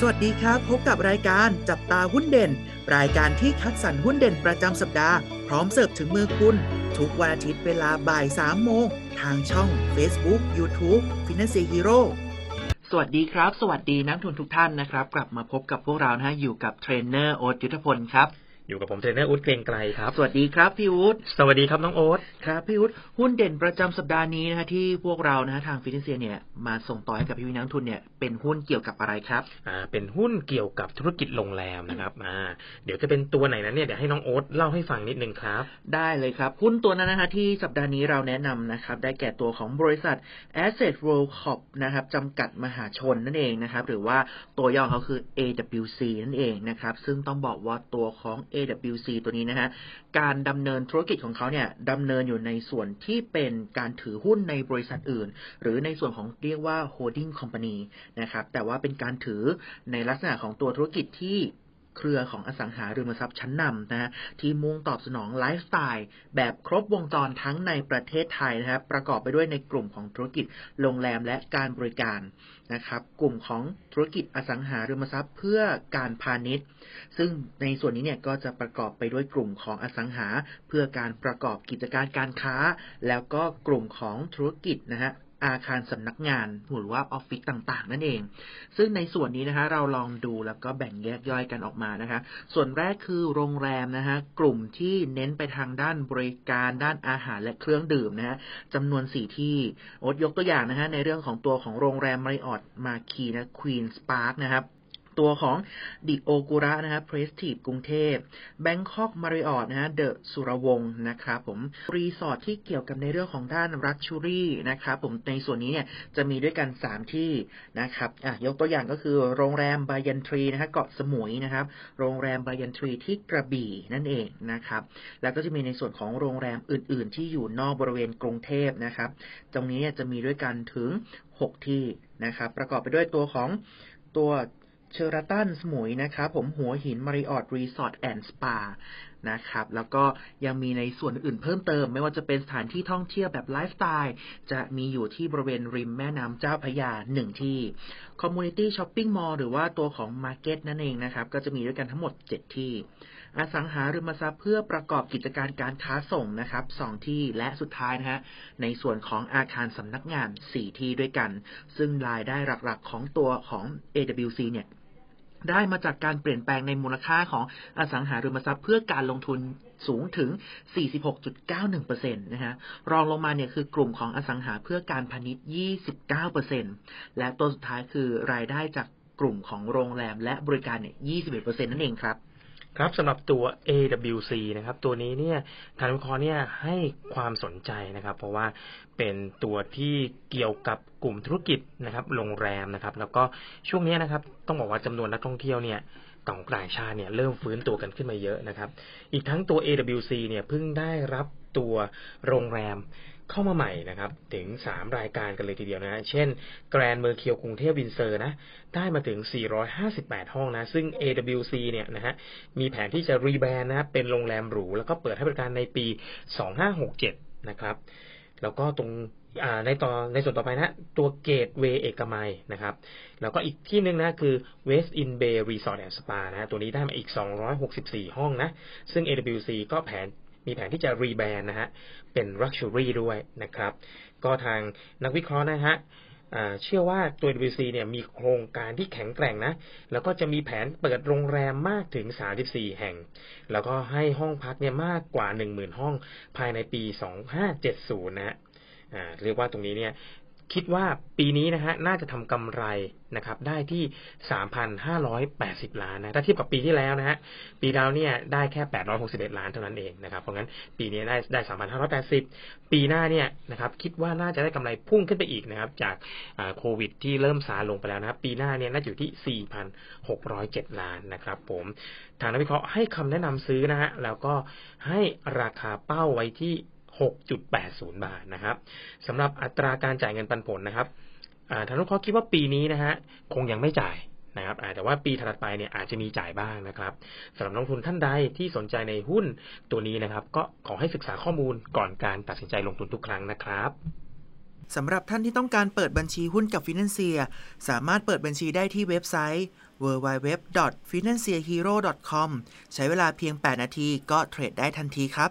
สวัสดีครับ พบกับรายการจับตาหุ้นเด่น รายการที่คัดสรรหุ้นเด่นประจำสัปดาห์ พร้อมเสิร์ฟถึงมือคุณ ทุกวันอาทิตย์เวลาบ่าย3โมง ทางช่อง Facebook YouTube Finansia Hero สวัสดีครับ สวัสดีนักลงทุนทุกท่านนะครับ กลับมาพบกับพวกเรานะฮะอยู่กับเทรนเนอร์โอ๊ตยุทธพลครับ อยู่กับผมเทรนเนอร์อุ๊ดเกรียงไกรครับ สวัสดีครับพี่อุ๊ดสวัสดีครับน้องโอ๊ตครับพี่อุ๊ดหุ้นเด่นประจำสัปดาห์นี้นะฮะที่พวกเรานะฮะทาง Finansia เนี่ยมาส่งต่อให้กับพี่วินักทุนเนี่ยเป็นหุ้นเกี่ยวกับอะไรครับอ่าเป็นหุ้นเกี่ยวกับธุรกิจโรงแรมนะครับอ่าเดี๋ยวจะเป็นตัวไหนนั้นเนี่ยเดี๋ยวให้น้องโอ๊ตเล่าให้ฟังนิดนึงครับ ได้เลยครับหุ้นตัวนั้นนะฮะที่สัปดาห์นี้เราแนะนำนะครับได้แก่ตัวของบริษัท Asset World Corp นะครับจำกัดมหาชนนั่นเองนะครับหรือว่าตัวย่อเขาคือ AWC นั่นเองนะครับซึ่งต้องบอกว่าตัวของ AWC ตัวนี้นะฮะการดำเนินธุรกิจของเขาเนี่ยดำเนินอยู่ในส่วนที่เป็นการถือหุ้นในบริษัทอื่น หรือในส่วนของเรียกว่า holding company นะครับแต่ว่าเป็นการถือในลักษณะของตัวธุรกิจที่ เครือของอสังหาริมทรัพย์ชั้นนำนะฮะที่มุ่งตอบสนองไลฟ์สไตล์แบบครบวงจรทั้งในประเทศไทยนะครับประกอบไปด้วยในกลุ่มของธุรกิจโรงแรมและการบริการนะครับ กลุ่มของธุรกิจอสังหาริมทรัพย์เพื่อการพาณิชย์ ซึ่งในส่วนนี้เนี่ยก็จะประกอบไปด้วยกลุ่มของอสังหา เพื่อการประกอบกิจการการค้า แล้วก็กลุ่มของธุรกิจนะฮะอาคารสำนักงานหรือว่าออฟฟิศต่างๆ นั่นเอง ซึ่งในส่วนนี้นะคะ เราลองดูแล้วก็แบ่งแยกย่อยกันออกมานะคะ ส่วนแรกคือโรงแรมนะฮะกลุ่มที่เน้นไปทางด้านบริการด้านอาหารและเครื่องดื่มนะฮะจำนวนสี่ที่อดยกตัวอย่างนะฮะในเรื่องของตัวของโรงแรมมาริออตมาคีนะควีนสปาร์คนะครับ ตัวของThe Okura นะครับ Prestige กรุงเทพ Bangkok Marriott นะฮะ The Surawongse นะครับผมรีสอร์ทที่เกี่ยวกับในเรื่องของด้าน luxury นะครับผมในส่วนนี้เนี่ยจะมีด้วยกัน 3 ที่นะครับอะยกตัวอย่างก็คือโรงแรม Banyan Tree นะฮะเกาะสมุยนะครับ โรงแรม Banyan Tree ที่กระบี่นั่นเองนะครับ แล้วก็จะมีในส่วนของโรงแรมอื่น ๆ ที่อยู่นอกบริเวณกรุงเทพนะครับ ตรงนี้จะมีด้วยกันถึง 6 ที่นะครับ ประกอบไปด้วยตัวของตัว Sheraton สมุยนะครับ ผมหัวหิน Marriott Resort and Spa นะครับ แล้วก็ยังมีในส่วนอื่นเพิ่มเติม ไม่ว่าจะเป็นสถานที่ท่องเที่ยวแบบไลฟ์สไตล์ จะมีอยู่ที่บริเวณริมแม่น้ำเจ้าพระยาหนึ่งที่ community shopping mall หรือว่าตัวของ market นั่นเองนะครับ ก็จะมีด้วยกันทั้งหมด 7 ที่ อสังหาริมทรัพย์เพื่อประกอบกิจการการค้าส่งนะครับสองที่และสุดท้ายนะฮะในส่วนของอาคารสำนักงาน 4 ที่ด้วยกัน ซึ่งรายได้หลักๆของตัวของ AWC เนี่ย ได้มาจากการเปลี่ยนแปลงในมูลค่าของอสังหาริมทรัพย์ เพื่อการลงทุนสูงถึง 46.91%นะฮะ รองลงมาเนี่ยคือกลุ่มของอสังหาเพื่อการพาณิชย์ 29%และตัวสุดท้ายคือรายได้จากกลุ่มของโรงแรมและบริการเนี่ย 21%นั่นเองครับ ครับสำหรับตัว AWC นะครับ ตัวนี้เนี่ยทางวิเคราะห์เนี่ยให้ความสนใจนะครับ เพราะว่าเป็นตัวที่เกี่ยวกับกลุ่มธุรกิจนะครับโรงแรมนะครับ แล้วก็ช่วงนี้นะครับ ต้องบอกว่าจำนวนนักท่องเที่ยวเนี่ยต่างกลายชาติเนี่ยเริ่มฟื้นตัวกันขึ้นมาเยอะนะครับ อีกทั้งตัว AWC เนี่ยเพิ่งได้รับตัวโรงแรม เข้ามาใหม่นะครับ ถึง 3 รายการกันเลยทีเดียวนะ เช่น Grand Mercure กรุงเทพ Windsor นะ ได้มาถึง 458 ห้องนะ ซึ่ง AWC เนี่ยนะฮะ มีแผนที่จะ rebrand นะเป็นโรงแรมหรู แล้วก็เปิดให้บริการในปี 2567 นะครับ แล้วก็ตรงในต่อในส่วนต่อไปนะตัว Gateway เอกมัยนะครับ แล้วก็อีกที่หนึ่งนะคือ Westin Bay Resort and Spa นะตัวนี้ได้มาอีก 264 ห้องนะ ซึ่ง AWC ก็แผน มีแผนที่จะ rebrand นะฮะเป็น Luxury ด้วยนะครับ ก็ทางนักวิเคราะห์นะฮะเชื่อว่าตัว WC เนี่ยมีโครงการที่แข็งแกร่งนะ แล้วก็จะมีแผนเปิดโรงแรมมากถึง 34 แห่ง แล้วก็ให้ห้องพักเนี่ยมากกว่า 10,000 ห้องภายในปี 2570 นะฮะเรียกว่าตรงนี้เนี่ย คิดว่าปีนี้นะฮะน่าจะทำกำไรนะครับ ได้ที่ 3,580 ล้านนะถ้าเทียบกับปีที่แล้วนะฮะปีแล้วเนี่ยได้แค่ 861 ล้านเท่านั้นเองนะครับ เพราะงั้นปีนี้ได้ได้ 3,580 ปีหน้าเนี่ยนะครับคิดว่าน่าจะได้กำไรพุ่งขึ้นไปอีกนะครับ จากโควิดที่เริ่มซาลงไปแล้วนะครับ ปีหน้าเนี่ยน่าจะอยู่ที่ 4,607 ล้านนะครับ ผมทางนักวิเคราะห์ให้คำแนะนำซื้อนะฮะแล้วก็ให้ราคาเป้าไว้ที่ 6.80 บาทนะครับสำหรับอัตราการจ่ายเงินปันผลนะครับทางลูกค้าคิดว่าปีนี้นะฮะคงยังไม่จ่ายนะครับแต่ว่าปีถัดไปเนี่ยอาจจะมีจ่ายบ้างนะครับสำหรับนักทุนท่านใดที่สนใจในหุ้นตัวนี้นะครับ ก็ขอให้ศึกษาข้อมูลก่อนการตัดสินใจลงทุนทุกครั้งนะครับสำหรับท่านที่ต้องการเปิดบัญชีหุ้นกับฟินแลนเซียสามารถเปิดบัญชีได้ที่เว็บไซต์ www.financehero.com ใช้เวลาเพียง 8 นาทีก็เทรดได้ทันทีครับ